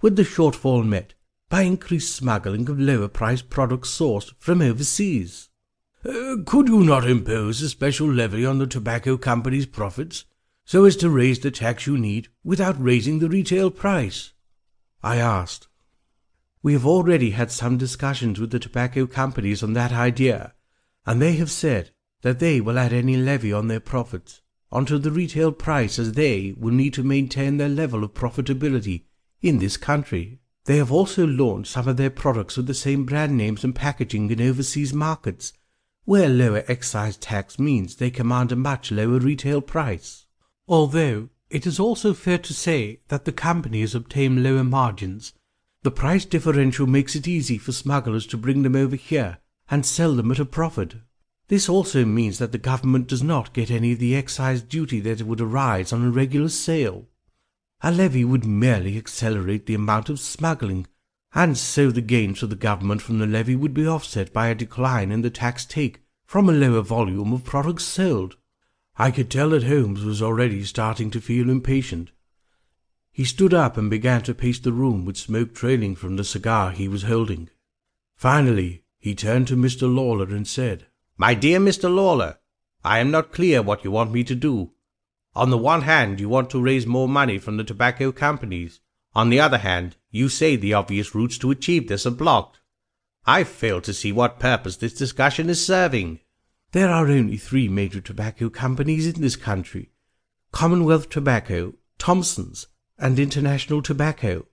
with the shortfall met by increased smuggling of lower priced products sourced from overseas. Uh, could you not impose a special levy on the tobacco company's profits so as to raise the tax you need without raising the retail price? I asked. We have already had some discussions with the tobacco companies on that idea, and they have said that they will add any levy on their profits onto the retail price as they will need to maintain their level of profitability in this country. They have also launched some of their products with the same brand names and packaging in overseas markets, where lower excise tax means they command a much lower retail price. Although it is also fair to say that the companies obtain lower margins the price differential makes it easy for smugglers to bring them over here and sell them at a profit. This also means that the government does not get any of the excise duty that would arise on a regular sale. A levy would merely accelerate the amount of smuggling, and so the gains for the government from the levy would be offset by a decline in the tax take from a lower volume of products sold. I could tell that Holmes was already starting to feel impatient. He stood up and began to pace the room with smoke trailing from the cigar he was holding. Finally, he turned to Mr. Lawler and said, My dear Mr. Lawler, I am not clear what you want me to do. On the one hand, you want to raise more money from the tobacco companies. On the other hand, you say the obvious routes to achieve this are blocked. I fail to see what purpose this discussion is serving. There are only three major tobacco companies in this country Commonwealth Tobacco, Thompson's, and International Tobacco.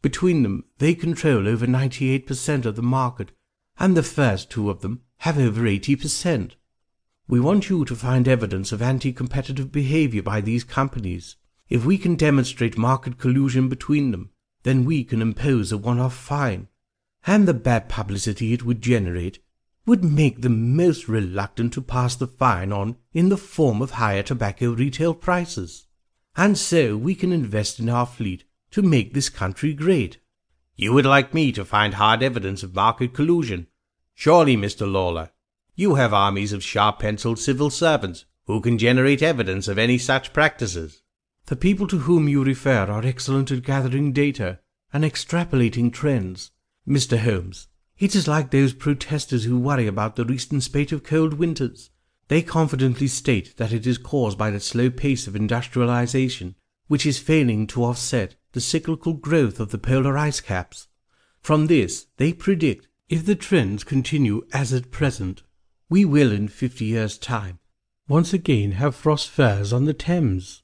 Between them, they control over 98% of the market, and the first two of them have over 80%. We want you to find evidence of anti-competitive behavior by these companies. If we can demonstrate market collusion between them, then we can impose a one-off fine. And the bad publicity it would generate would make them most reluctant to pass the fine on in the form of higher tobacco retail prices and so we can invest in our fleet to make this country great. You would like me to find hard evidence of market collusion. Surely, Mr. Lawler, you have armies of sharp-penciled civil servants who can generate evidence of any such practices. The people to whom you refer are excellent at gathering data and extrapolating trends. Mr. Holmes, it is like those protesters who worry about the recent spate of cold winters. They confidently state that it is caused by the slow pace of industrialization, which is failing to offset the cyclical growth of the polar ice caps. From this, they predict, if the trends continue as at present, we will in fifty years' time once again have frost fairs on the Thames.